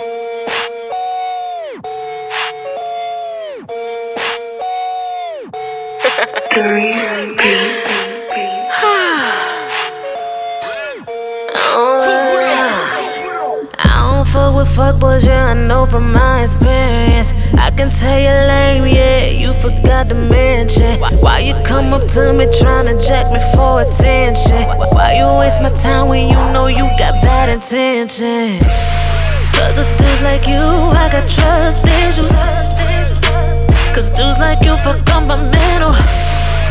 I don't fuck with fuckboys, yeah, I know from my experience. I can tell you lame, yeah, you forgot to mention. Why, you come up to me tryna jack me for attention? Why you waste my time when you know you got bad intentions? Cause of dudes like you, I got trust issues. Cause dudes like you fuck up my mental.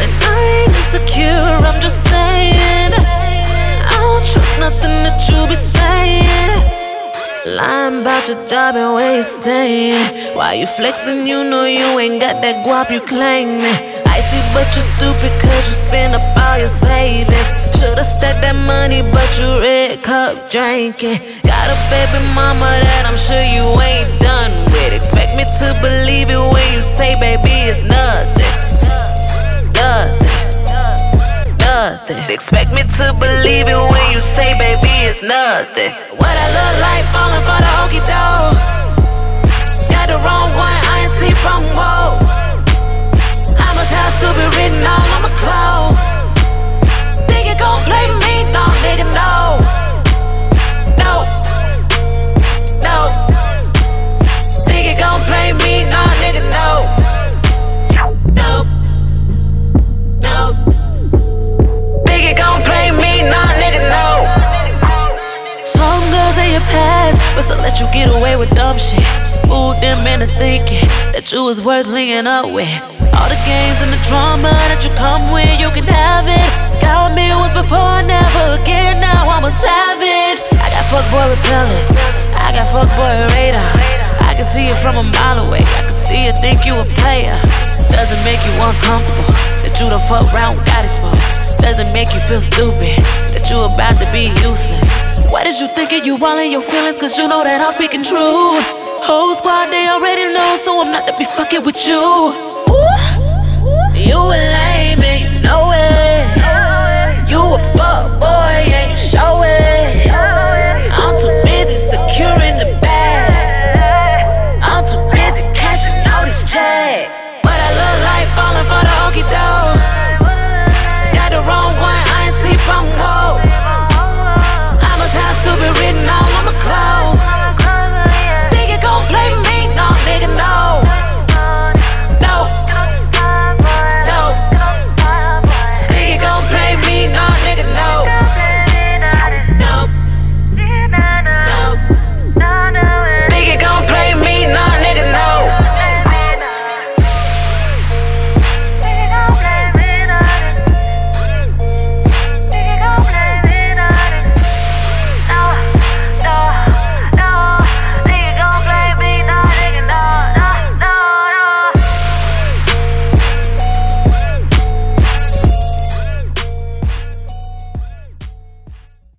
And I ain't insecure, I'm just saying. I don't trust nothing that you be saying. Lying about your job and where you staying. Why you flexing? You know you ain't got that guap you claiming. Icy, but you're stupid cause you spend up all your savings. Should've that money, but you red cup drinking. Got a baby mama that I'm sure you ain't done with. Expect me to believe it when you say, baby, it's nothing. Nothing. Nothing. Expect me to believe it when you say, baby, it's nothing. What I look like falling for the okey doke. Girls in your past, but still let you get away with dumb shit. Fooled them into thinking that you was worth linking up with. All the games and the drama that you come with, you can have it. Got me once before, never again. Now I'm a savage. I got fuckboy repellent. I got fuckboy radar. I can see it from a mile away. I can see it, think you a player. Doesn't make you uncomfortable that you the fuck round got exposed. Doesn't make you feel stupid that you about to be useless. What is you thinking? You all in your feelings, cause you know that I'm speaking true. Whole squad, they already know, so I'm not to be fucking with you. Ooh, you and lie.